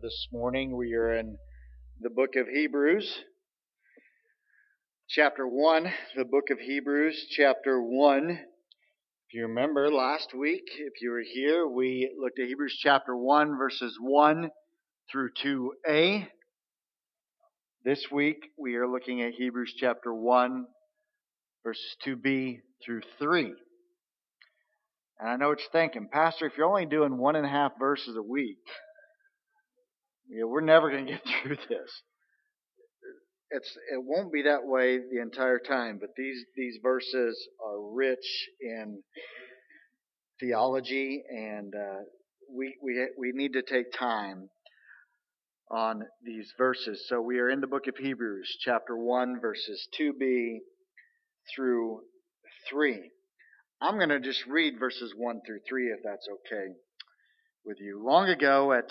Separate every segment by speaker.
Speaker 1: this morning. We are in the book of Hebrews, chapter 1. The book of Hebrews, chapter 1. If you remember last week, if you were here, we looked at Hebrews chapter 1, verses 1 through 2a. This week, we are looking at Hebrews chapter 1, verses 2b through 3. And I know what you're thinking, Pastor, if you're only doing one and a half verses a week, you know, we're never going to get through this. It's it won't be that way the entire time, but these these verses are rich in theology, and uh, we we we need to take time on these verses. So we are in the book of Hebrews, chapter one, verses two b through three. I'm going to just read verses 1 through 3 if that's okay with you. Long ago, at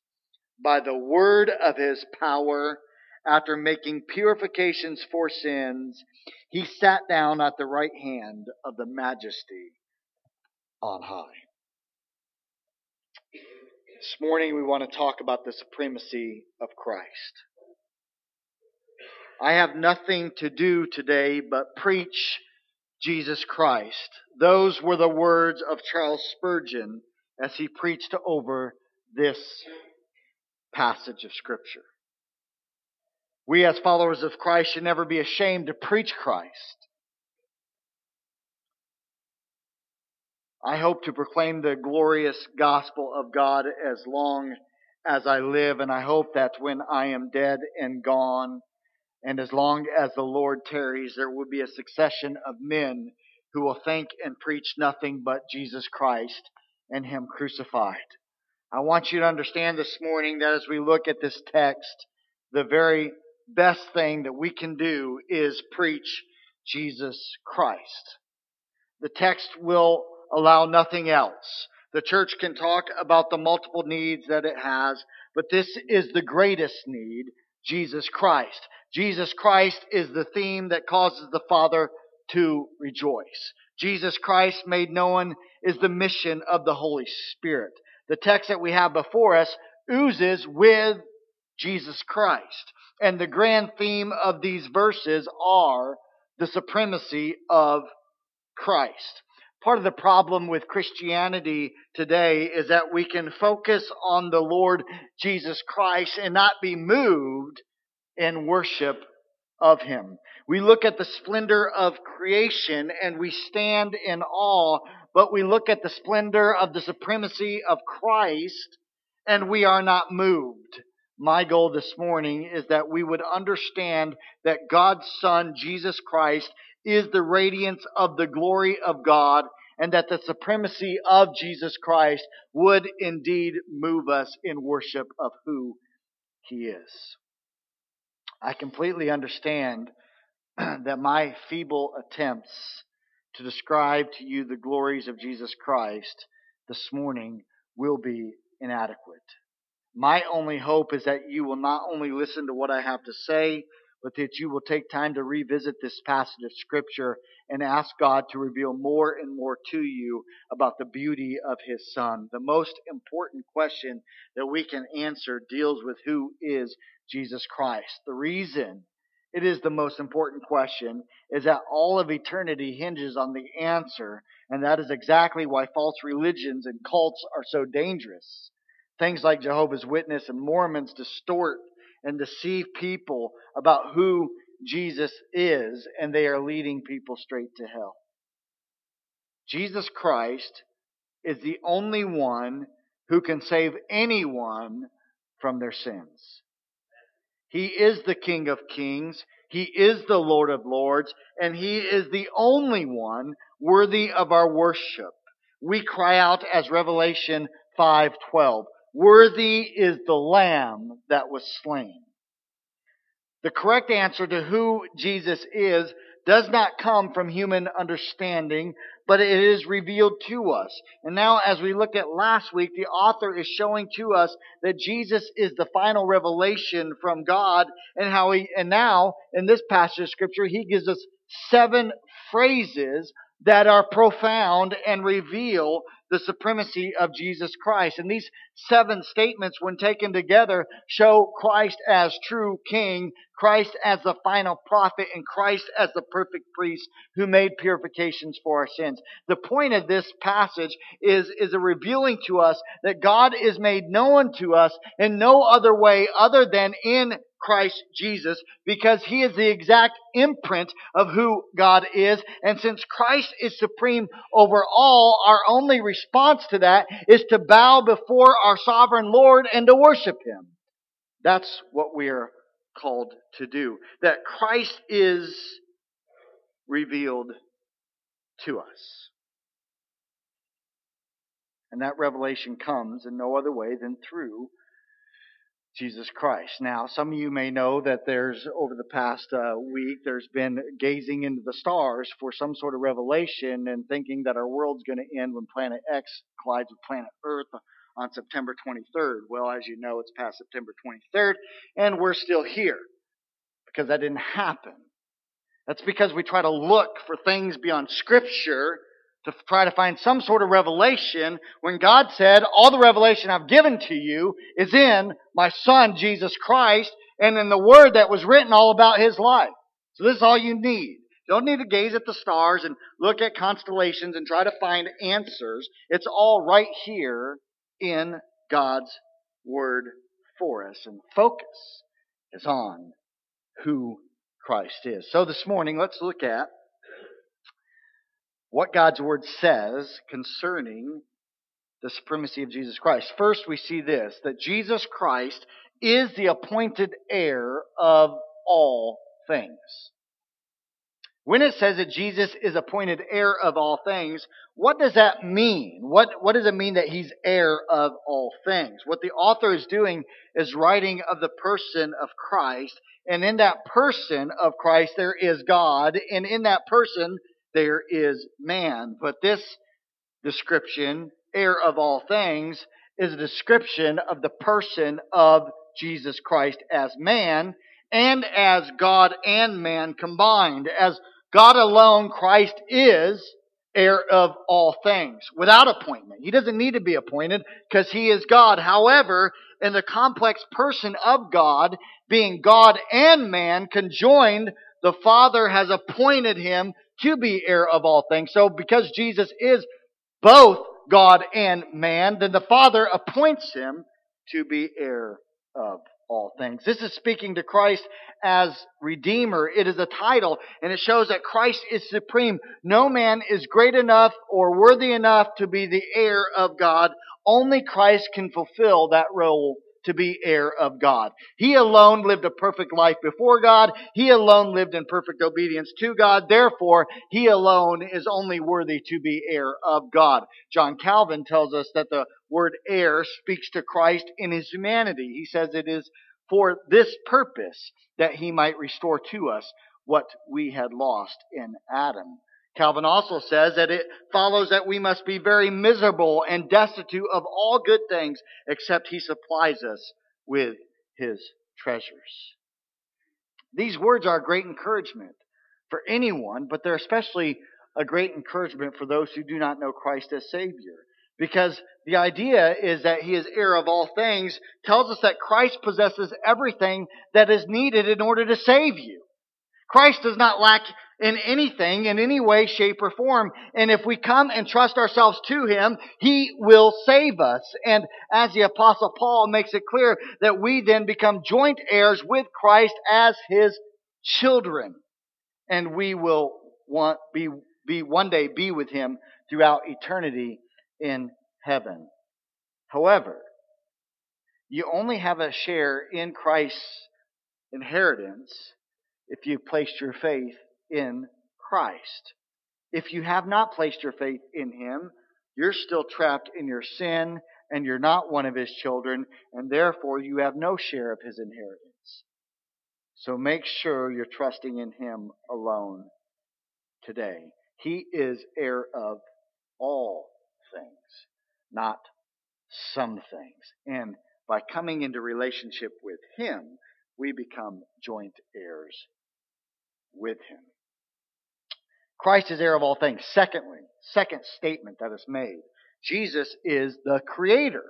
Speaker 1: by the word of his power. After making purifications for sins, he sat down at the right hand of the majesty on high. This morning we want to talk about the supremacy of Christ. I have nothing to do today but preach Jesus Christ. Those were the words of Charles Spurgeon as he preached over this passage of Scripture. We, as followers of Christ, should never be ashamed to preach Christ. I hope to proclaim the glorious gospel of God as long as I live, and I hope that when I am dead and gone, and as long as the Lord tarries, there will be a succession of men who will think and preach nothing but Jesus Christ and Him crucified. I want you to understand this morning that as we look at this text, the very best thing that we can do is preach Jesus Christ. The text will allow nothing else. The church can talk about the multiple needs that it has, but this is the greatest need, Jesus Christ. Jesus Christ is the theme that causes the Father to rejoice. Jesus Christ made known is the mission of the Holy Spirit. The text that we have before us oozes with Jesus Christ. And the grand theme of these verses are the supremacy of Christ. Part of the problem with Christianity today is that we can focus on the Lord Jesus Christ and not be moved in worship of Him. We look at the splendor of creation and we stand in awe, but we look at the splendor of the supremacy of Christ and we are not moved. My goal this morning is that we would understand that God's Son, Jesus Christ, is the radiance of the glory of God and that the supremacy of Jesus Christ would indeed move us in worship of who He is. I completely understand that my feeble attempts to describe to you the glories of Jesus Christ this morning will be inadequate. My only hope is that you will not only listen to what I have to say, but that you will take time to revisit this passage of Scripture and ask God to reveal more and more to you about the beauty of His Son. The most important question that we can answer deals with who is Jesus Christ. The reason it is the most important question is that all of eternity hinges on the answer, and that is exactly why false religions and cults are so dangerous. Things like Jehovah's Witness and Mormons distort and deceive people about who Jesus is, and they are leading people straight to hell. Jesus Christ is the only one who can save anyone from their sins. He is the King of Kings. He is the Lord of Lords, and He is the only one worthy of our worship. We cry out as Revelation 5:12, Worthy is the Lamb that was slain. The correct answer to who Jesus is does not come from human understanding, but it is revealed to us. And now, as we looked at last week, the author is showing to us that Jesus is the final revelation from God, and how he, and now, in this passage of scripture, he gives us seven phrases that are profound and reveal the supremacy of Jesus Christ. And these seven statements, when taken together, show Christ as true King, Christ as the final prophet, and Christ as the perfect priest who made purifications for our sins. The point of this passage is, is a revealing to us that God is made known to us in no other way other than in Christ Jesus because he is the exact imprint of who God is. And since Christ is supreme over all, our only response to that is to bow before our sovereign Lord and to worship him. That's what we are called to do. That Christ is revealed to us. And that revelation comes in no other way than through Jesus Christ. Now, some of you may know that there's, over the past uh, week, there's been gazing into the stars for some sort of revelation and thinking that our world's going to end when Planet X collides with Planet Earth on September 23rd. Well, as you know, it's past September 23rd, and we're still here because that didn't happen. That's because we try to look for things beyond Scripture to try to find some sort of revelation when God said, all the revelation I've given to you is in my Son, Jesus Christ, and in the Word that was written all about His life. So this is all you need. You don't need to gaze at the stars and look at constellations and try to find answers. It's all right here in God's Word for us. And focus is on who Christ is. So this morning, let's look at what God's Word says concerning the supremacy of Jesus Christ. First, we see this that Jesus Christ is the appointed heir of all things. When it says that Jesus is appointed heir of all things, what does that mean? What, what does it mean that he's heir of all things? What the author is doing is writing of the person of Christ, and in that person of Christ there is God, and in that person there is man. But this description, heir of all things, is a description of the person of Jesus Christ as man and as God and man combined. As God alone, Christ is heir of all things without appointment. He doesn't need to be appointed because he is God. However, in the complex person of God, being God and man conjoined, the Father has appointed him to be heir of all things. So because Jesus is both God and man, then the Father appoints him to be heir of all things. This is speaking to Christ as Redeemer. It is a title, and it shows that Christ is supreme. No man is great enough or worthy enough to be the heir of God. Only Christ can fulfill that role to be heir of God. He alone lived a perfect life before God. He alone lived in perfect obedience to God. Therefore, he alone is only worthy to be heir of God. John Calvin tells us that the word heir speaks to Christ in his humanity. He says it is for this purpose that he might restore to us what we had lost in Adam. Calvin also says that it follows that we must be very miserable and destitute of all good things except he supplies us with his treasures. These words are a great encouragement for anyone, but they're especially a great encouragement for those who do not know Christ as Savior. Because the idea is that he is heir of all things, tells us that Christ possesses everything that is needed in order to save you. Christ does not lack in anything, in any way, shape, or form. And if we come and trust ourselves to Him, He will save us. And as the Apostle Paul makes it clear, that we then become joint heirs with Christ as His children. And we will want, be, be one day be with Him throughout eternity in heaven. However, you only have a share in Christ's inheritance if you've placed your faith in Christ. If you have not placed your faith in Him, you're still trapped in your sin and you're not one of his children, and therefore you have no share of his inheritance. So make sure you're trusting in him alone today. He is heir of all things, not some things. And by coming into relationship with him, we become joint heirs with him. Christ is heir of all things. Secondly, second statement that is made. Jesus is the creator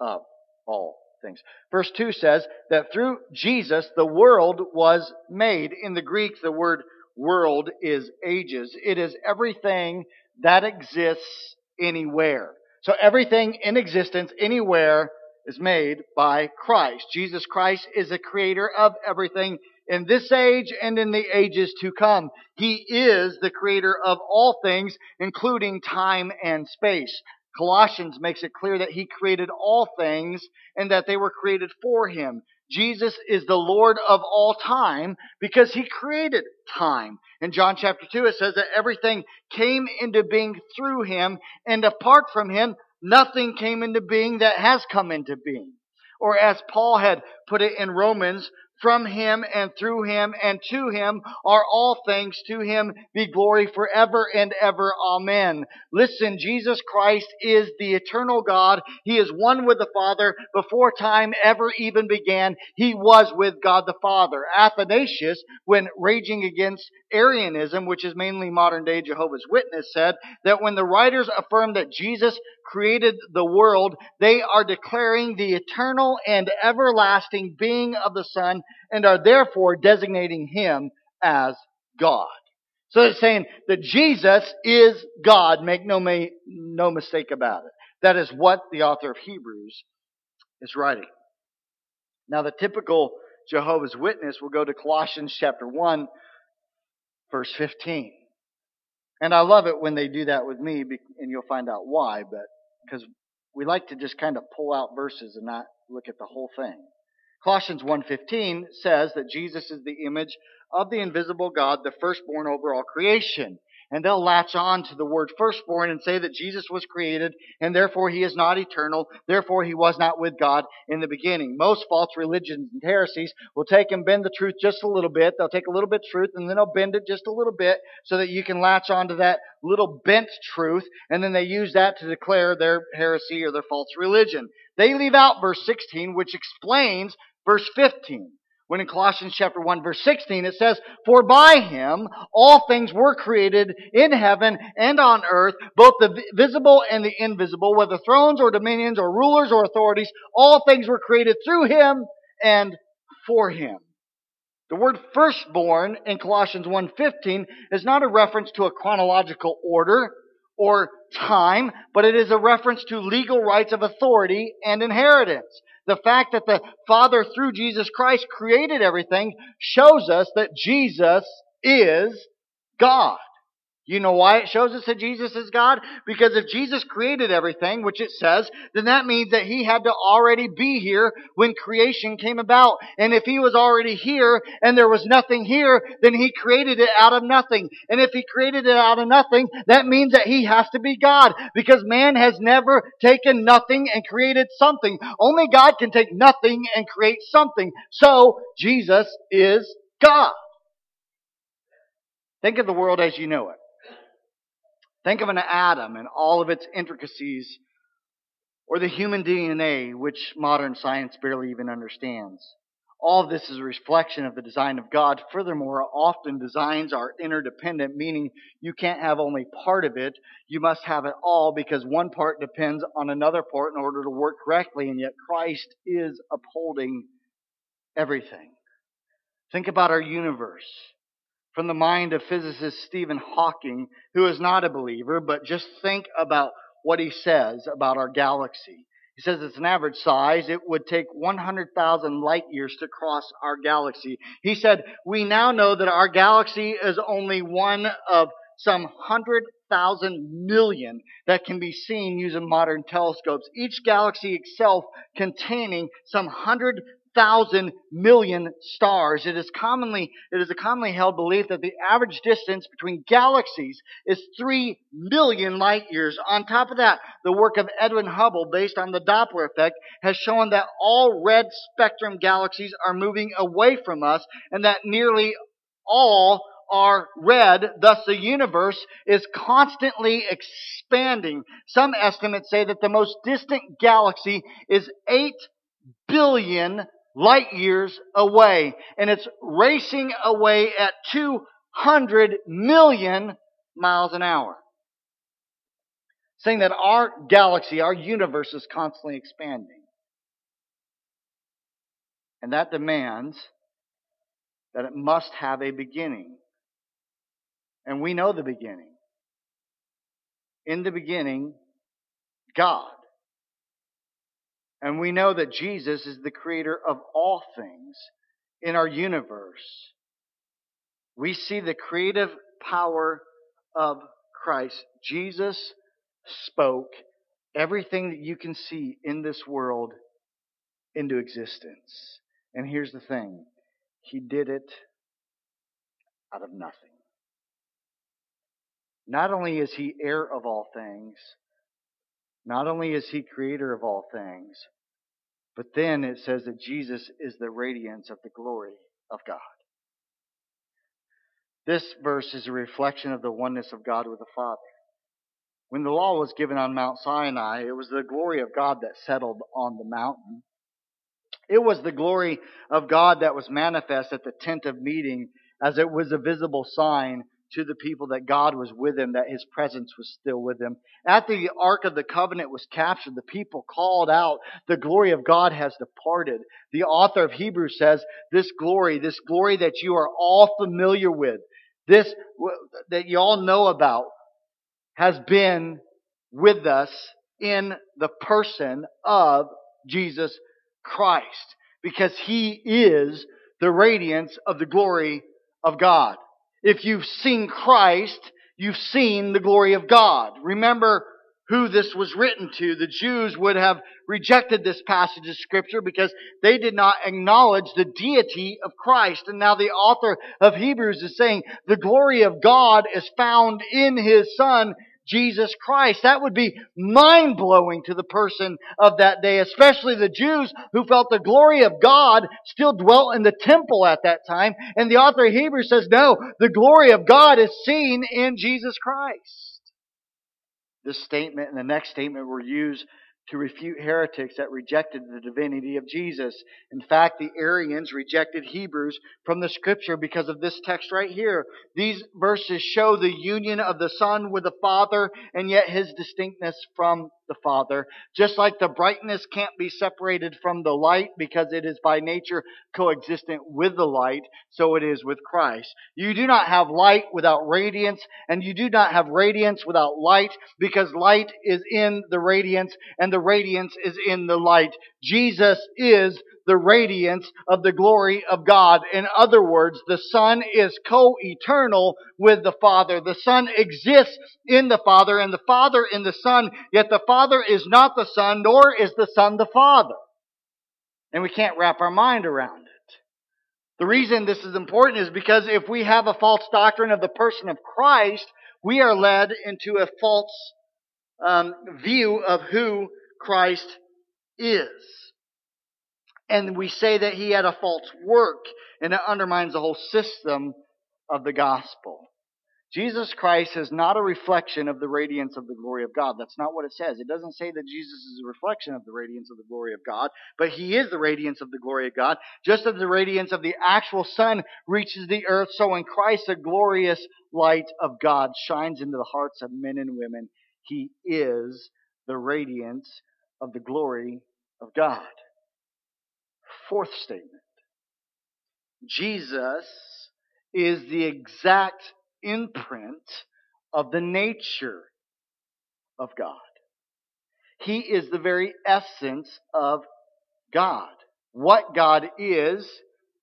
Speaker 1: of all things. Verse 2 says that through Jesus the world was made. In the Greek, the word world is ages. It is everything that exists anywhere. So everything in existence anywhere is made by Christ. Jesus Christ is the creator of everything in this age and in the ages to come. He is the creator of all things, including time and space. Colossians makes it clear that he created all things and that they were created for him. Jesus is the Lord of all time because he created time. In John chapter 2, it says that everything came into being through him, and apart from him, nothing came into being that has come into being. Or as Paul had put it in Romans, from him and through him and to him are all things. To him be glory forever and ever. Amen. Listen, Jesus Christ is the eternal God. He is one with the Father. Before time ever even began, he was with God the Father. Athanasius, when raging against Arianism, which is mainly modern day Jehovah's Witness, said that when the writers affirm that Jesus created the world, they are declaring the eternal and everlasting being of the Son and are therefore designating him as God. So it's saying that Jesus is God. Make no, no mistake about it. That is what the author of Hebrews is writing. Now, the typical Jehovah's Witness will go to Colossians chapter 1, verse 15. And I love it when they do that with me, and you'll find out why, but because we like to just kind of pull out verses and not look at the whole thing. Colossians 1:15 says that Jesus is the image of the invisible God, the firstborn over all creation and they'll latch on to the word firstborn and say that Jesus was created and therefore he is not eternal, therefore he was not with God in the beginning. Most false religions and heresies will take and bend the truth just a little bit. They'll take a little bit of truth and then they'll bend it just a little bit so that you can latch on to that little bent truth and then they use that to declare their heresy or their false religion. They leave out verse 16 which explains verse 15. When in Colossians chapter 1 verse 16 it says, For by him all things were created in heaven and on earth, both the visible and the invisible, whether thrones or dominions or rulers or authorities, all things were created through him and for him. The word firstborn in Colossians 1:15 is not a reference to a chronological order or time, but it is a reference to legal rights of authority and inheritance. The fact that the Father, through Jesus Christ, created everything shows us that Jesus is God. You know why it shows us that Jesus is God? Because if Jesus created everything, which it says, then that means that He had to already be here when creation came about. And if He was already here and there was nothing here, then He created it out of nothing. And if He created it out of nothing, that means that He has to be God. Because man has never taken nothing and created something. Only God can take nothing and create something. So, Jesus is God. Think of the world as you know it. Think of an atom and all of its intricacies, or the human DNA, which modern science barely even understands. All of this is a reflection of the design of God. Furthermore, often designs are interdependent, meaning you can't have only part of it. You must have it all because one part depends on another part in order to work correctly, and yet Christ is upholding everything. Think about our universe from the mind of physicist Stephen Hawking, who is not a believer, but just think about what he says about our galaxy. He says it's an average size. It would take 100,000 light years to cross our galaxy. He said, we now know that our galaxy is only one of some 100,000 million that can be seen using modern telescopes. Each galaxy itself containing some 100 thousand million stars. It is commonly, it is a commonly held belief that the average distance between galaxies is three million light years. On top of that, the work of Edwin Hubble, based on the Doppler effect, has shown that all red spectrum galaxies are moving away from us and that nearly all are red, thus the universe is constantly expanding. Some estimates say that the most distant galaxy is 8 billion light years away, and it's racing away at 200 million miles an hour. Saying that our galaxy, our universe is constantly expanding. And that demands that it must have a beginning. And we know the beginning. In the beginning, God. And we know that Jesus is the creator of all things in our universe. We see the creative power of Christ. Jesus spoke everything that you can see in this world into existence. And here's the thing He did it out of nothing. Not only is He heir of all things, not only is He creator of all things, but then it says that Jesus is the radiance of the glory of God. This verse is a reflection of the oneness of God with the Father. When the law was given on Mount Sinai, it was the glory of God that settled on the mountain. It was the glory of God that was manifest at the tent of meeting as it was a visible sign to the people that God was with them, that His presence was still with them. After the Ark of the Covenant was captured, the people called out, the glory of God has departed. The author of Hebrews says, this glory, this glory that you are all familiar with, this that you all know about, has been with us in the person of Jesus Christ. Because He is the radiance of the glory of God. If you've seen Christ, you've seen the glory of God. Remember who this was written to. The Jews would have rejected this passage of scripture because they did not acknowledge the deity of Christ. And now the author of Hebrews is saying the glory of God is found in His Son, Jesus Christ. That would be mind blowing to the person of that day, especially the Jews who felt the glory of God still dwelt in the temple at that time. And the author of Hebrews says, no, the glory of God is seen in Jesus Christ. This statement and the next statement were used to refute heretics that rejected the divinity of Jesus. In fact, the Arians rejected Hebrews from the scripture because of this text right here. These verses show the union of the Son with the Father and yet his distinctness from the Father. Just like the brightness can't be separated from the light because it is by nature coexistent with the light, so it is with Christ. You do not have light without radiance, and you do not have radiance without light because light is in the radiance and the radiance is in the light. Jesus is the radiance of the glory of God. In other words, the Son is co-eternal with the Father. The Son exists in the Father and the Father in the Son, yet the Father is not the Son, nor is the Son the Father. And we can't wrap our mind around it. The reason this is important is because if we have a false doctrine of the person of Christ, we are led into a false um, view of who Christ is and we say that he had a false work, and it undermines the whole system of the gospel. Jesus Christ is not a reflection of the radiance of the glory of God. That's not what it says. It doesn't say that Jesus is a reflection of the radiance of the glory of God, but he is the radiance of the glory of God. Just as the radiance of the actual sun reaches the earth, so in Christ the glorious light of God shines into the hearts of men and women. He is the radiance of the glory of God. Fourth statement. Jesus is the exact imprint of the nature of God. He is the very essence of God. What God is,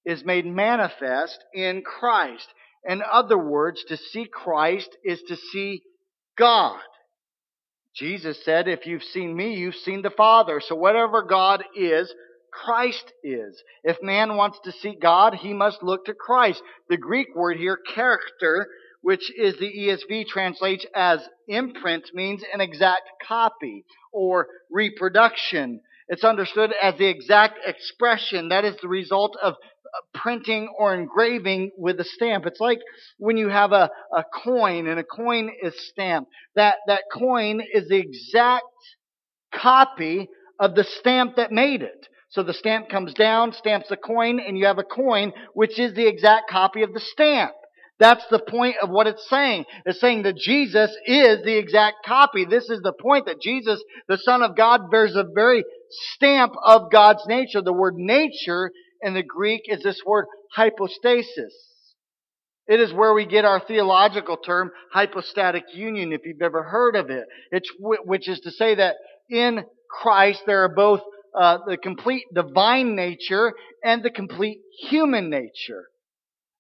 Speaker 1: is made manifest in Christ. In other words, to see Christ is to see God. Jesus said, if you've seen me, you've seen the Father. So whatever God is, Christ is. If man wants to see God, he must look to Christ. The Greek word here, character, which is the ESV translates as imprint, means an exact copy or reproduction. It's understood as the exact expression. That is the result of printing or engraving with a stamp. It's like when you have a, a coin and a coin is stamped. That, that coin is the exact copy of the stamp that made it. So the stamp comes down, stamps the coin, and you have a coin which is the exact copy of the stamp. That's the point of what it's saying. It's saying that Jesus is the exact copy. This is the point that Jesus, the Son of God, bears a very stamp of God's nature. The word nature in the Greek is this word hypostasis. It is where we get our theological term hypostatic union, if you've ever heard of it. It's, which is to say that in Christ there are both uh, the complete divine nature and the complete human nature.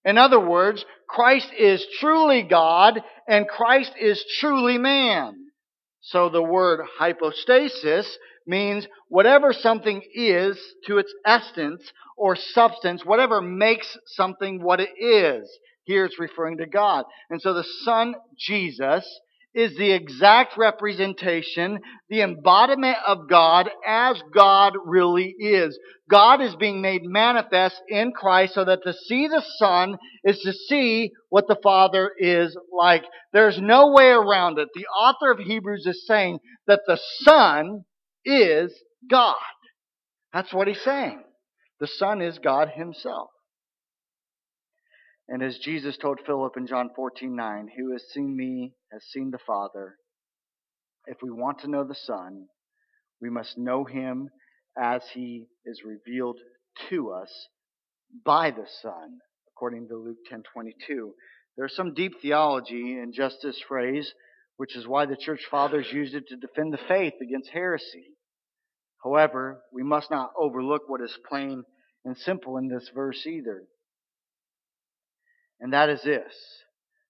Speaker 1: In other words, Christ is truly God and Christ is truly man. So the word hypostasis means whatever something is to its essence or substance, whatever makes something what it is. Here it's referring to God. And so the Son, Jesus, is the exact representation, the embodiment of God as God really is. God is being made manifest in Christ so that to see the Son is to see what the Father is like. There's no way around it. The author of Hebrews is saying that the Son is God. That's what he's saying. The Son is God Himself. And as Jesus told Philip in John 14 9, who has seen me has seen the Father. If we want to know the Son, we must know Him as He is revealed to us by the Son, according to Luke 10:22. There's some deep theology in just this phrase, which is why the church fathers used it to defend the faith against heresy. However, we must not overlook what is plain and simple in this verse either. And that is this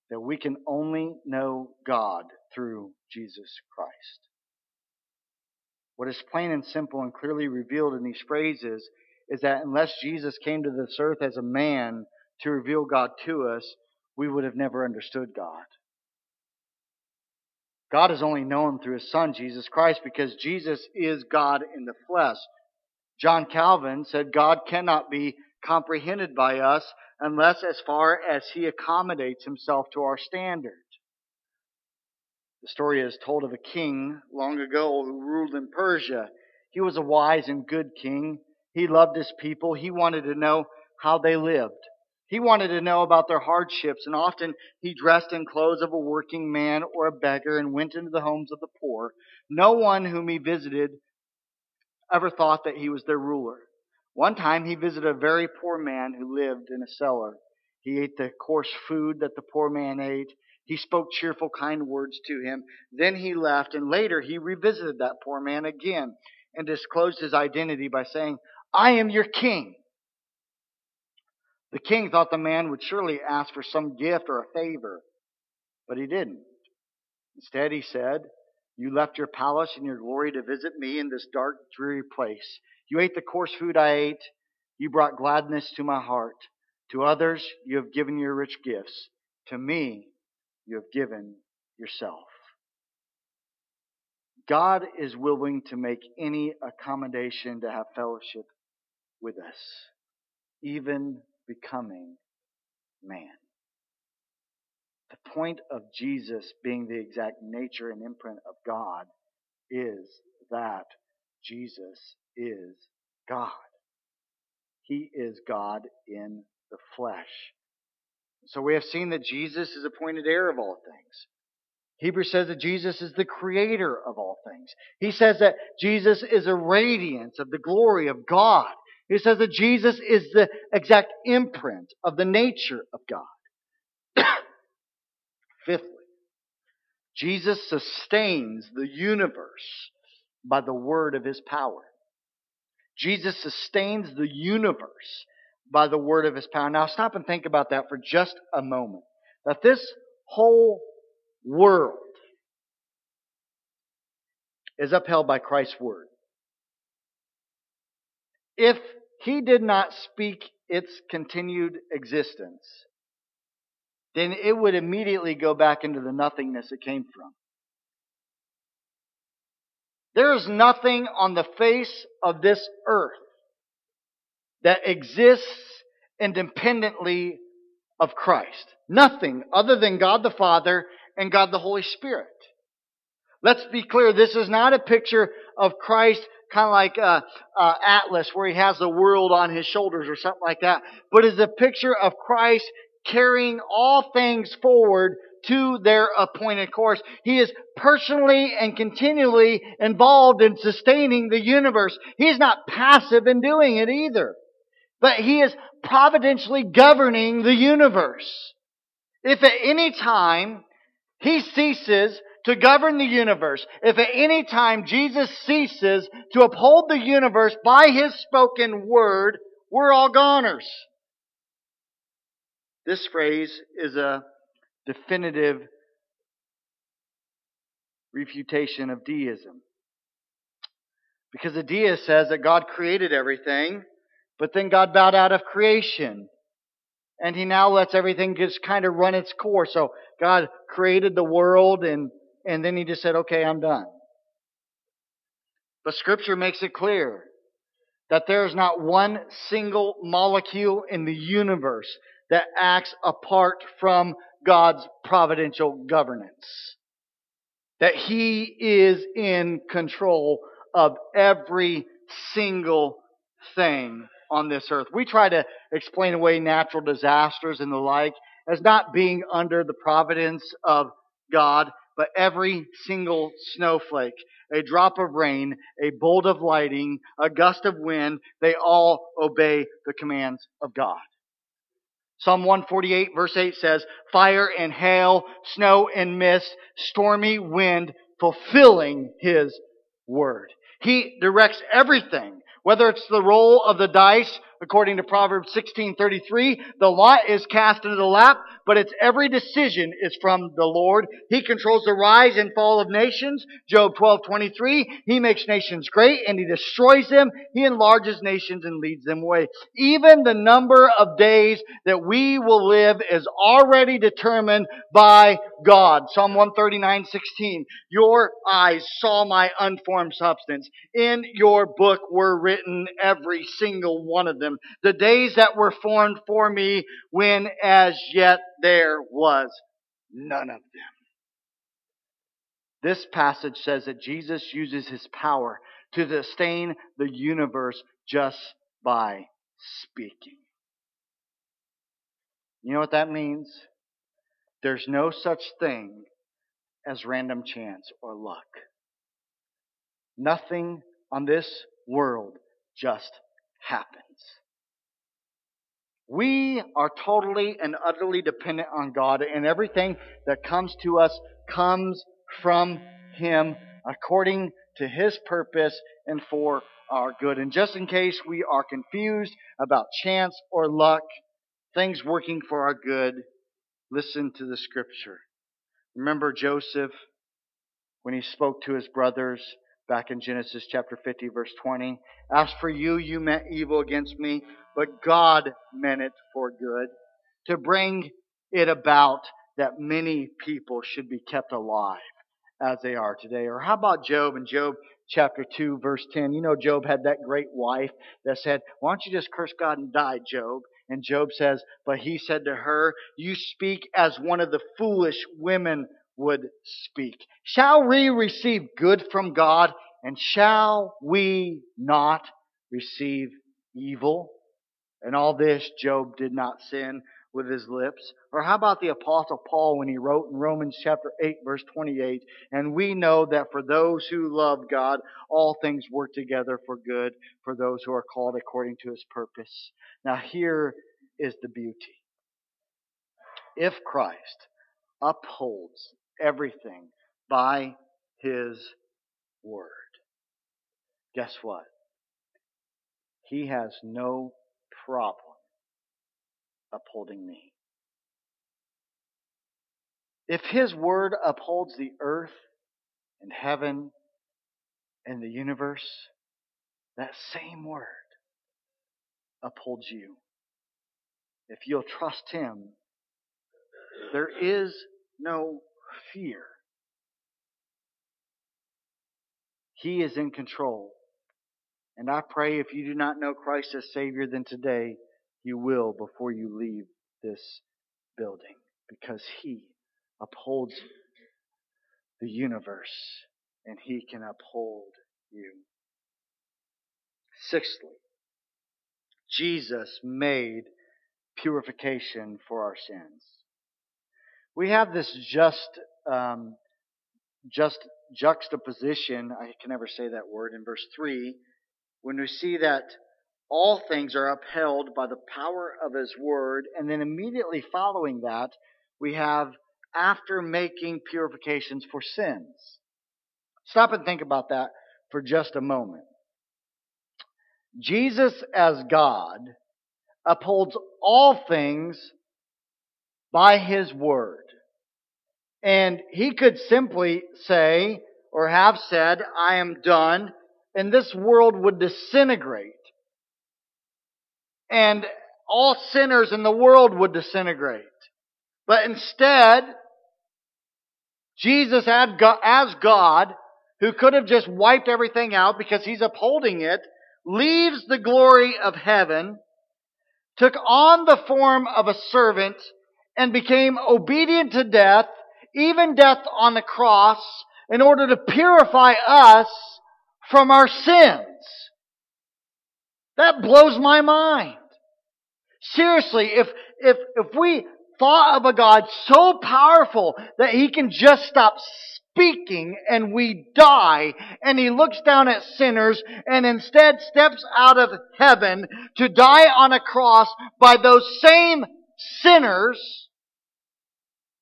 Speaker 1: that we can only know God through Jesus Christ. What is plain and simple and clearly revealed in these phrases is that unless Jesus came to this earth as a man to reveal God to us, we would have never understood God. God is only known through His Son, Jesus Christ, because Jesus is God in the flesh. John Calvin said God cannot be comprehended by us unless as far as he accommodates himself to our standard. The story is told of a king long ago who ruled in Persia. He was a wise and good king. He loved his people. He wanted to know how they lived. He wanted to know about their hardships, and often he dressed in clothes of a working man or a beggar and went into the homes of the poor. No one whom he visited ever thought that he was their ruler. One time he visited a very poor man who lived in a cellar. He ate the coarse food that the poor man ate. He spoke cheerful, kind words to him. Then he left, and later he revisited that poor man again and disclosed his identity by saying, I am your king. The king thought the man would surely ask for some gift or a favor, but he didn't. Instead, he said, You left your palace and your glory to visit me in this dark, dreary place. You ate the coarse food I ate. You brought gladness to my heart. To others, you have given your rich gifts. To me, you have given yourself. God is willing to make any accommodation to have fellowship with us, even becoming man. The point of Jesus being the exact nature and imprint of God is that Jesus is God. He is God in the flesh. So we have seen that Jesus is appointed heir of all things. Hebrews says that Jesus is the creator of all things. He says that Jesus is a radiance of the glory of God. He says that Jesus is the exact imprint of the nature of God. Fifthly, Jesus sustains the universe by the word of his power. Jesus sustains the universe by the word of his power. Now stop and think about that for just a moment. That this whole world is upheld by Christ's word. if he did not speak its continued existence, then it would immediately go back into the nothingness it came from. There is nothing on the face of this earth that exists independently of Christ. Nothing other than God the Father and God the Holy Spirit. Let's be clear, this is not a picture of Christ kind of like uh, uh, Atlas where he has the world on his shoulders or something like that, but is a picture of Christ carrying all things forward to their appointed course. He is personally and continually involved in sustaining the universe. He is not passive in doing it either. But he is providentially governing the universe. If at any time he ceases to govern the universe, if at any time Jesus ceases to uphold the universe by his spoken word, we're all goners. This phrase is a definitive refutation of deism. Because the deist says that God created everything, but then God bowed out of creation. And he now lets everything just kind of run its course. So God created the world and, and then he just said, okay, I'm done. But scripture makes it clear that there is not one single molecule in the universe that acts apart from God's providential governance. That He is in control of every single thing on this earth. We try to explain away natural disasters and the like as not being under the providence of God, but every single snowflake, a drop of rain, a bolt of lightning, a gust of wind, they all obey the commands of God. Psalm 148 verse 8 says, fire and hail, snow and mist, stormy wind, fulfilling His word. He directs everything whether it's the roll of the dice, according to Proverbs 16:33, the lot is cast into the lap, but its every decision is from the Lord. He controls the rise and fall of nations. Job 12:23, he makes nations great and he destroys them. He enlarges nations and leads them away. Even the number of days that we will live is already determined by God. Psalm 139:16, your eyes saw my unformed substance. In your book were written every single one of them. The days that were formed for me when as yet there was none of them. This passage says that Jesus uses his power to sustain the universe just by speaking. You know what that means? There's no such thing as random chance or luck. Nothing on this world just happens. We are totally and utterly dependent on God, and everything that comes to us comes from Him according to His purpose and for our good. And just in case we are confused about chance or luck, things working for our good, listen to the scripture. Remember Joseph when he spoke to his brothers back in Genesis chapter 50 verse 20. As for you, you meant evil against me, but God meant it for good to bring it about that many people should be kept alive as they are today. Or how about Job in Job chapter 2 verse 10? You know Job had that great wife that said, why don't you just curse God and die, Job? And Job says, but he said to her, you speak as one of the foolish women would speak. Shall we receive good from God and shall we not receive evil? And all this Job did not sin with his lips. Or how about the apostle Paul when he wrote in Romans chapter 8 verse 28, and we know that for those who love God, all things work together for good for those who are called according to his purpose. Now here is the beauty. If Christ upholds everything by His Word. Guess what? He has no problem upholding me. If His Word upholds the earth and heaven and the universe, that same Word upholds you. If you'll trust Him, there is no fear. He is in control. And I pray if you do not know Christ as Savior, then today you will before you leave this building because He upholds the universe and He can uphold you. Sixthly, Jesus made purification for our sins. We have this just, um, just juxtaposition, I can never say that word, in verse 3, when we see that all things are upheld by the power of His Word, and then immediately following that, we have after making purifications for sins. Stop and think about that for just a moment. Jesus as God upholds all things by His Word. And He could simply say, or have said, I am done, and this world would disintegrate. And all sinners in the world would disintegrate. But instead, Jesus as God, who could have just wiped everything out because He's upholding it, leaves the glory of heaven, took on the form of a servant, and became obedient to death, even death on the cross, in order to purify us from our sins. That blows my mind. Seriously, if, if, if we thought of a God so powerful that He can just stop speaking and we die and He looks down at sinners and instead steps out of heaven to die on a cross by those same sinners,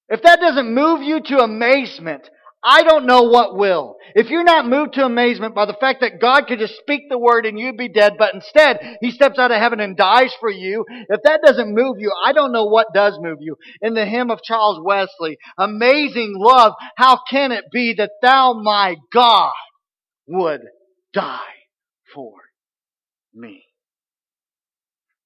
Speaker 1: if that doesn't move you to amazement, I don't know what will. If you're not moved to amazement by the fact that God could just speak the word and you'd be dead, but instead He steps out of heaven and dies for you, if that doesn't move you, I don't know what does move you. In the hymn of Charles Wesley, Amazing Love, how can it be that Thou, my God, would die for me?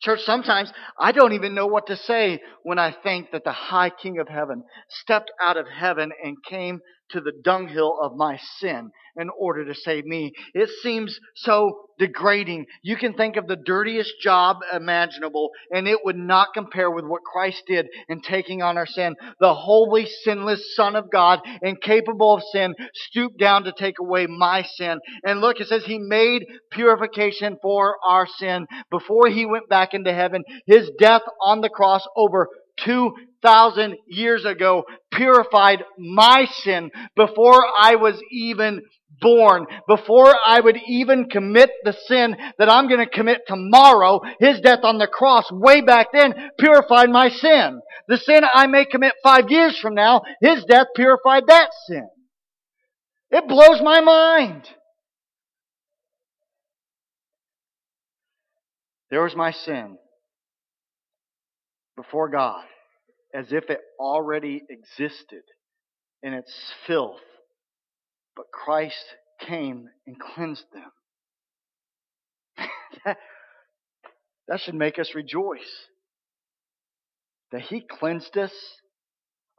Speaker 1: Church, sometimes I don't even know what to say when I think that the high King of heaven stepped out of heaven and came to the dunghill of my sin in order to save me. It seems so degrading. You can think of the dirtiest job imaginable, and it would not compare with what Christ did in taking on our sin. The holy, sinless Son of God, incapable of sin, stooped down to take away my sin. And look, it says He made purification for our sin before He went back into heaven. His death on the cross over 2,000 years ago purified my sin before I was even born. Before I would even commit the sin that I'm going to commit tomorrow, His death on the cross way back then purified my sin. The sin I may commit five years from now, His death purified that sin. It blows my mind. There was my sin before God as if it already existed in its filth. But Christ came and cleansed them. that, should make us rejoice. That He cleansed us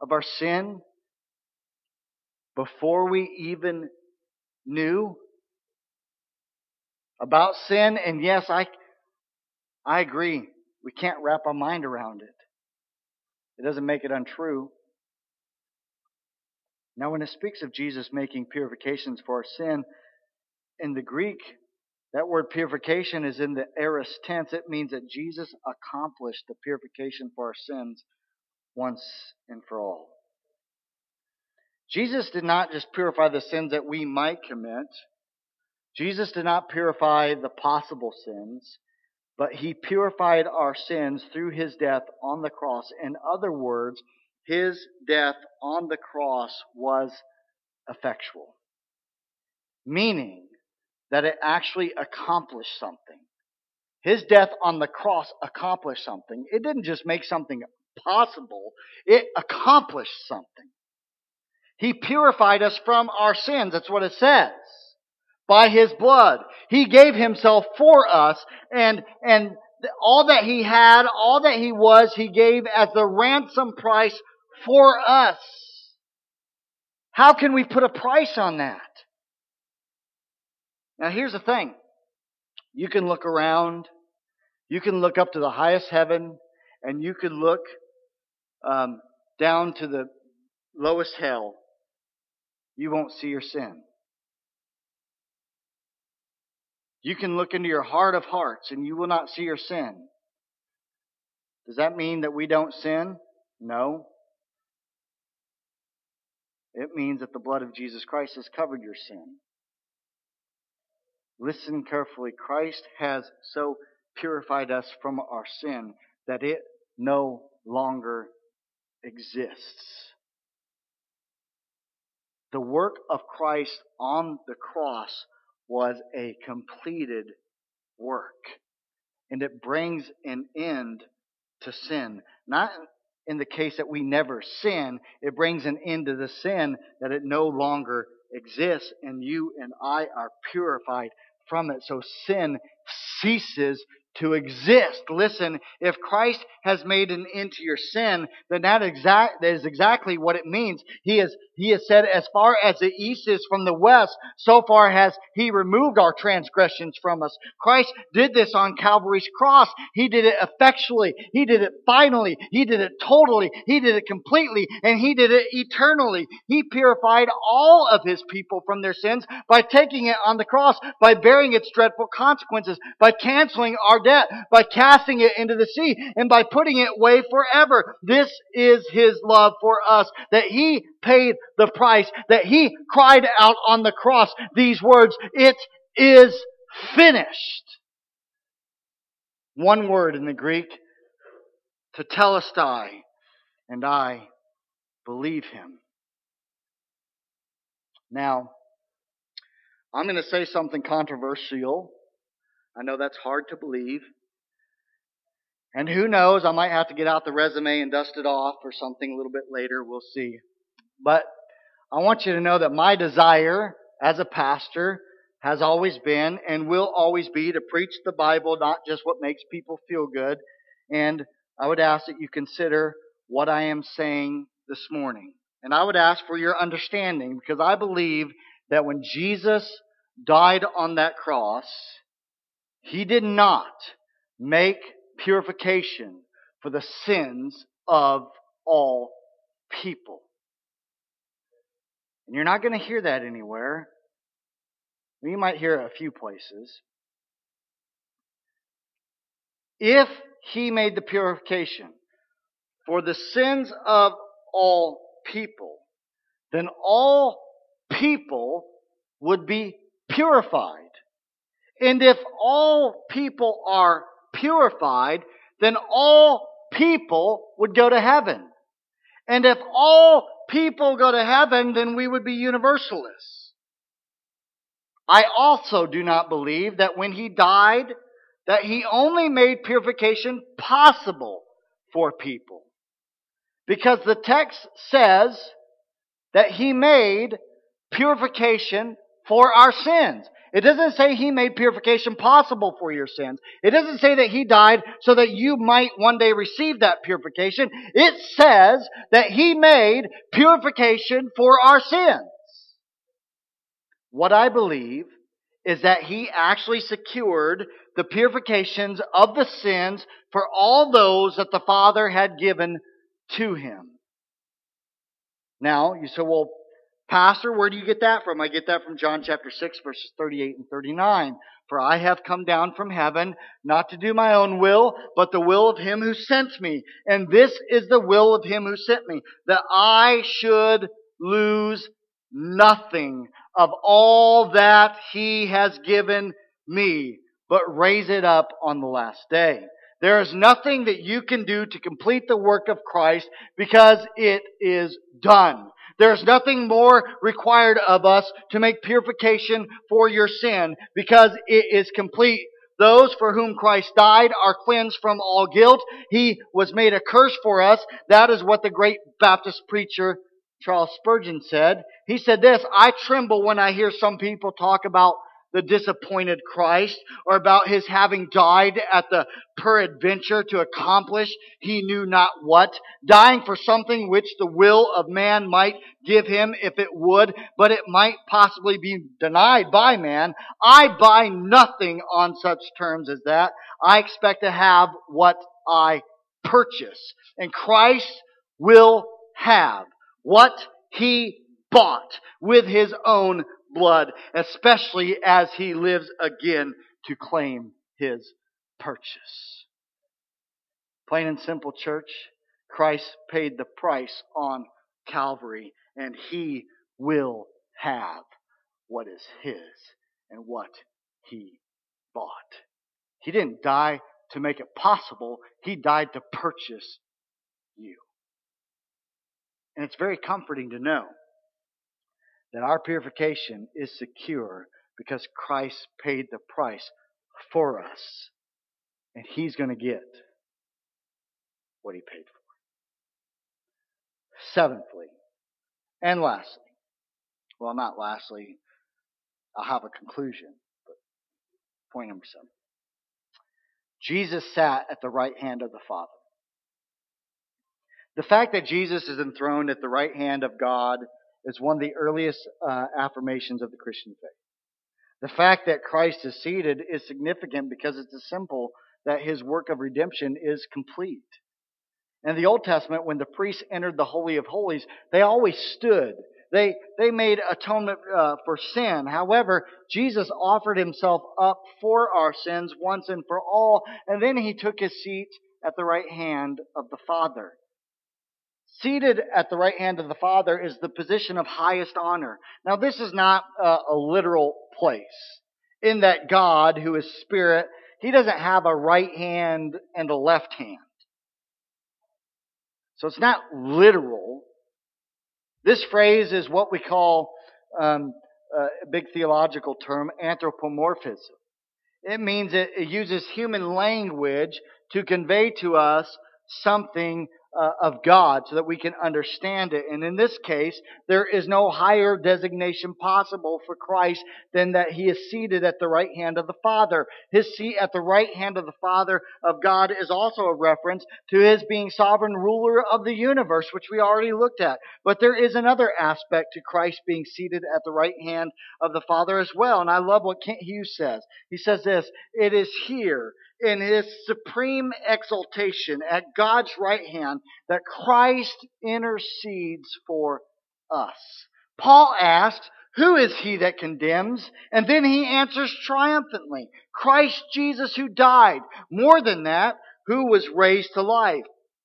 Speaker 1: of our sin before we even knew about sin. And yes, I, I agree. We can't wrap our mind around it. It doesn't make it untrue. Now, when it speaks of Jesus making purifications for our sin, in the Greek, that word purification is in the aorist tense. It means that Jesus accomplished the purification for our sins once and for all. Jesus did not just purify the sins that we might commit. Jesus did not purify the possible sins but he purified our sins through his death on the cross. In other words, his death on the cross was effectual, meaning that it actually accomplished something. His death on the cross accomplished something. It didn't just make something possible, it accomplished something. He purified us from our sins. That's what it says by his blood. He gave himself for us and, and all that he had, all that he was, he gave as the ransom price for us. How can we put a price on that? Now here's the thing. You can look around, you can look up to the highest heaven, and you can look um, down to the lowest hell. You won't see your sin. You can look into your heart of hearts and you will not see your sin. Does that mean that we don't sin? No. It means that the blood of Jesus Christ has covered your sin. Listen carefully. Christ has so purified us from our sin that it no longer exists. The work of Christ on the cross was a completed work. And it brings an end to sin. Not in the case that we never sin, it brings an end to the sin that it no longer exists, and you and I are purified from it. So sin ceases to exist. Listen, if Christ has made an end to your sin, then that, exact, that is exactly what it means. He has, he has said, as far as the east is from the west, so far has He removed our transgressions from us. Christ did this on Calvary's cross. He did it effectually. He did it finally. He did it totally. He did it completely. And He did it eternally. He purified all of His people from their sins by taking it on the cross, by bearing its dreadful consequences, by canceling our debt by casting it into the sea and by putting it away forever. This is His love for us, that He paid the price, that He cried out on the cross these words, it is finished. One word in the Greek, to tell us, tetelestai, and I believe Him. Now, I'm going to say something controversial I know that's hard to believe. And who knows, I might have to get out the resume and dust it off or something a little bit later. We'll see. But I want you to know that my desire as a pastor has always been and will always be to preach the Bible, not just what makes people feel good. And I would ask that you consider what I am saying this morning. And I would ask for your understanding because I believe that when Jesus died on that cross, he did not make purification for the sins of all people. And you're not going to hear that anywhere. You might hear it a few places. If he made the purification for the sins of all people, then all people would be purified. And if all people are purified, then all people would go to heaven. And if all people go to heaven, then we would be universalists. I also do not believe that when he died, that he only made purification possible for people. Because the text says that he made purification for our sins. It doesn't say he made purification possible for your sins. It doesn't say that he died so that you might one day receive that purification. It says that he made purification for our sins. What I believe is that he actually secured the purifications of the sins for all those that the Father had given to him. Now, you say, well, Pastor, where do you get that from? I get that from John chapter 6, verses 38 and 39. For I have come down from heaven, not to do my own will, but the will of him who sent me. And this is the will of him who sent me, that I should lose nothing of all that he has given me, but raise it up on the last day. There is nothing that you can do to complete the work of Christ because it is done. There's nothing more required of us to make purification for your sin because it is complete. Those for whom Christ died are cleansed from all guilt. He was made a curse for us. That is what the great Baptist preacher Charles Spurgeon said. He said this, I tremble when I hear some people talk about the disappointed Christ or about his having died at the peradventure to accomplish he knew not what, dying for something which the will of man might give him if it would, but it might possibly be denied by man. I buy nothing on such terms as that. I expect to have what I purchase. And Christ will have what he bought with his own blood, especially as he lives again to claim his purchase. Plain and simple, church, Christ paid the price on Calvary, and he will have what is his and what he bought. He didn't die to make it possible, he died to purchase you. And it's very comforting to know that our purification is secure because Christ paid the price for us. And He's going to get what He paid for. Seventhly, and lastly, well, not lastly, I'll have a conclusion, but point number seven. Jesus sat at the right hand of the Father. The fact that Jesus is enthroned at the right hand of God is one of the earliest uh, affirmations of the Christian faith. The fact that Christ is seated is significant because it's a symbol that his work of redemption is complete. In the Old Testament, when the priests entered the Holy of Holies, they always stood. They, they made atonement uh, for sin. However, Jesus offered himself up for our sins once and for all, and then he took his seat at the right hand of the Father. Seated at the right hand of the Father is the position of highest honor. Now, this is not a, a literal place, in that God, who is Spirit, He doesn't have a right hand and a left hand. So it's not literal. This phrase is what we call um, a big theological term, anthropomorphism. It means it, it uses human language to convey to us something uh, of God so that we can understand it. And in this case, there is no higher designation possible for Christ than that he is seated at the right hand of the Father. His seat at the right hand of the Father of God is also a reference to his being sovereign ruler of the universe, which we already looked at. But there is another aspect to Christ being seated at the right hand of the Father as well. And I love what Kent Hughes says. He says this, it is here in his supreme exaltation at God's right hand that Christ intercedes for us. Paul asks, who is he that condemns? And then he answers triumphantly, Christ Jesus who died. More than that, who was raised to life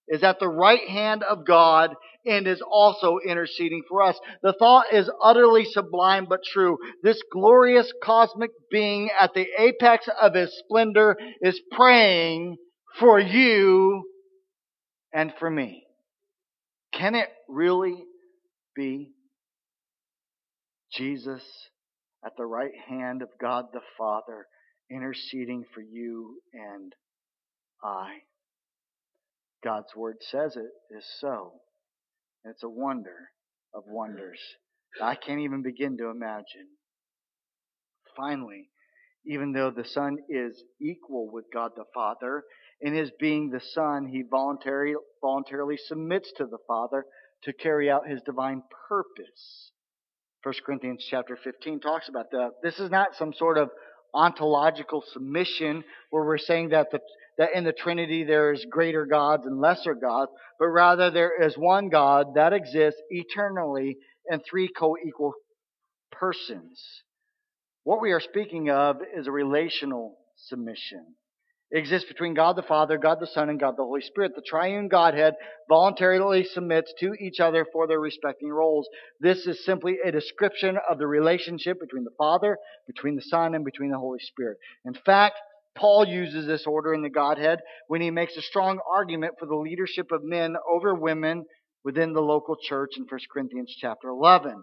Speaker 1: is at the right hand of God and is also interceding for us. The thought is utterly sublime but true. This glorious cosmic being at the apex of his splendor is praying for you and for me. Can it really be Jesus at the right hand of God the Father interceding for you and I? God's Word says it is so. And it's a wonder of mm-hmm. wonders. that I can't even begin to imagine. Finally, even though the Son is equal with God the Father, in his being the Son, he voluntarily, voluntarily submits to the Father to carry out his divine purpose. 1 Corinthians chapter 15 talks about that. This is not some sort of ontological submission where we're saying that the that in the Trinity there is greater gods and lesser gods, but rather there is one God that exists eternally in three co-equal persons. What we are speaking of is a relational submission. It exists between God the Father, God the Son, and God the Holy Spirit. The triune Godhead voluntarily submits to each other for their respecting roles. This is simply a description of the relationship between the Father, between the Son, and between the Holy Spirit. In fact, Paul uses this order in the Godhead when he makes a strong argument for the leadership of men over women within the local church in 1 Corinthians chapter 11.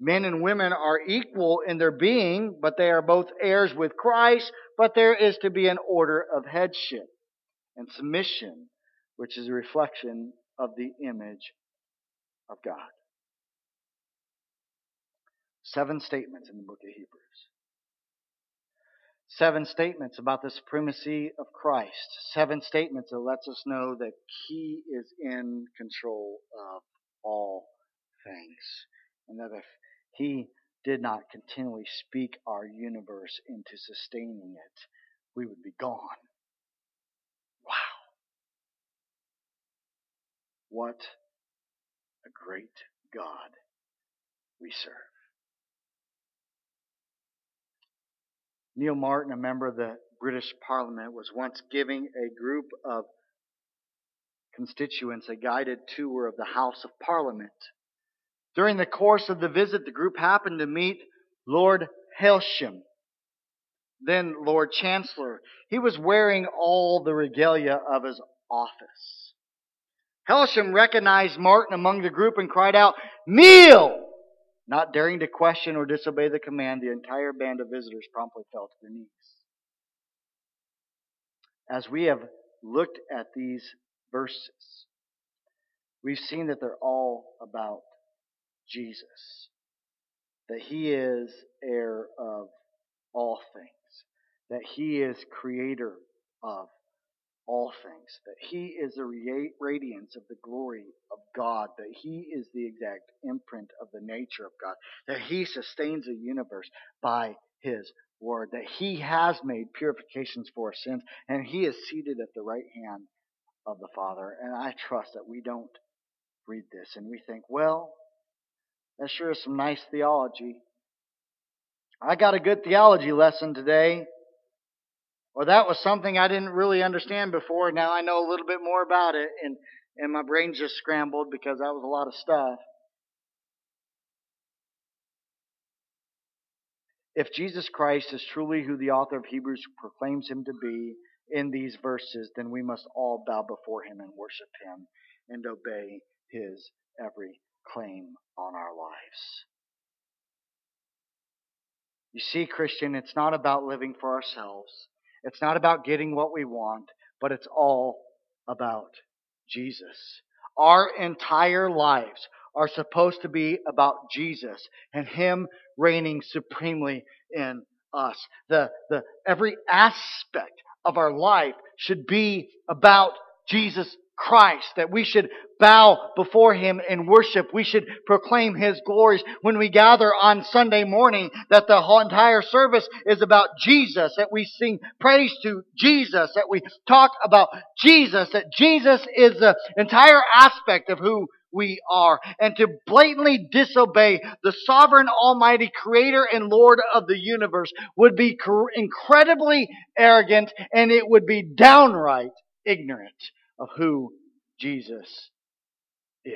Speaker 1: Men and women are equal in their being, but they are both heirs with Christ, but there is to be an order of headship and submission, which is a reflection of the image of God. Seven statements in the book of Hebrews. Seven statements about the supremacy of Christ. Seven statements that lets us know that He is in control of all things. And that if He did not continually speak our universe into sustaining it, we would be gone. Wow. What a great God we serve. Neil Marten, a member of the British Parliament, was once giving a group of constituents a guided tour of the House of Parliament. During the course of the visit, the group happened to meet Lord Hailsham, then Lord Chancellor. He was wearing all the regalia of his office. Hailsham recognized Marten among the group and cried out, Kneel! Not daring to question or disobey the command, the entire band of visitors promptly fell to their knees. As we have looked at these verses, we've seen that they're all about Jesus. That he is heir of all things. That he is creator of all things. That he is the radiance of the glory of God. That he is the exact imprint of the nature of God. That he sustains the universe by his word. That he has made purifications for our sins. And he is seated at the right hand of the Father. And I trust that we don't read this and we think, well, that sure is some nice theology. I got a good theology lesson today. Or that was something I didn't really understand before. Now I know a little bit more about it and, and my brain just scrambled because that was a lot of stuff. If Jesus Christ is truly who the author of Hebrews proclaims him to be in these verses, then we must all bow before him and worship him and obey his every claim on our lives. You see, Christian, it's not about living for ourselves. It's not about getting what we want, but it's all about Jesus. Our entire lives are supposed to be about Jesus and Him reigning supremely in us. The, the, every aspect of our life should be about Jesus Christ, that we should bow before Him in worship. We should proclaim His glories when we gather on Sunday morning, that the whole entire service is about Jesus, that we sing praise to Jesus, that we talk about Jesus, that Jesus is the entire aspect of who we are, and to blatantly disobey the sovereign, almighty creator and Lord of the universe would be incredibly arrogant and it would be downright ignorant of who Jesus is.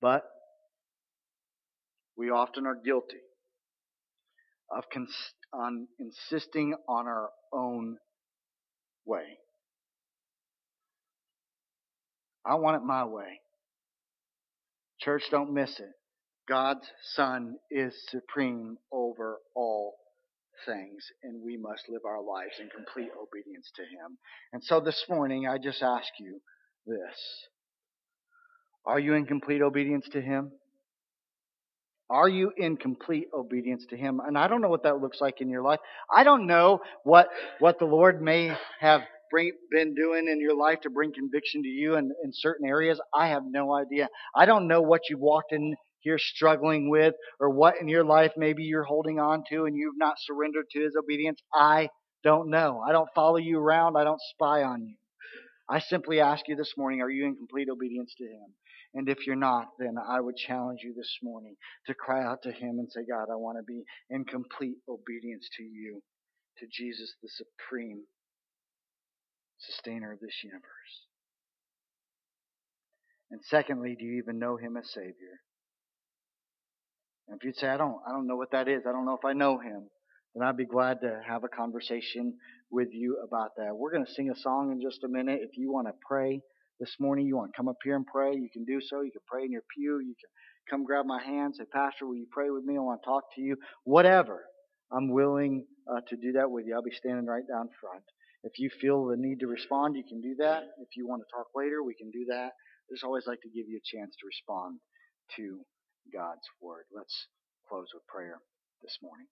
Speaker 1: But we often are guilty of cons- on insisting on our own way. I want it my way. Church, don't miss it. God's Son is supreme over all things, and we must live our lives in complete obedience to Him. And so this morning, I just ask you this Are you in complete obedience to Him? Are you in complete obedience to Him? And I don't know what that looks like in your life. I don't know what, what the Lord may have bring, been doing in your life to bring conviction to you in, in certain areas. I have no idea. I don't know what you've walked in you're struggling with or what in your life maybe you're holding on to and you've not surrendered to his obedience, I don't know. I don't follow you around. I don't spy on you. I simply ask you this morning, are you in complete obedience to him? And if you're not, then I would challenge you this morning to cry out to him and say, God, I want to be in complete obedience to you, to Jesus, the supreme sustainer of this universe. And secondly, do you even know him as Savior? And if you'd say, I don't, I don't know what that is, I don't know if I know him, then I'd be glad to have a conversation with you about that. We're going to sing a song in just a minute. If you want to pray this morning, you want to come up here and pray, you can do so. You can pray in your pew. You can come grab my hand, say, Pastor, will you pray with me? I want to talk to you. Whatever. I'm willing uh, to do that with you. I'll be standing right down front. If you feel the need to respond, you can do that. If you want to talk later, we can do that. I just always like to give you a chance to respond to God's Word. Let's close with prayer this morning.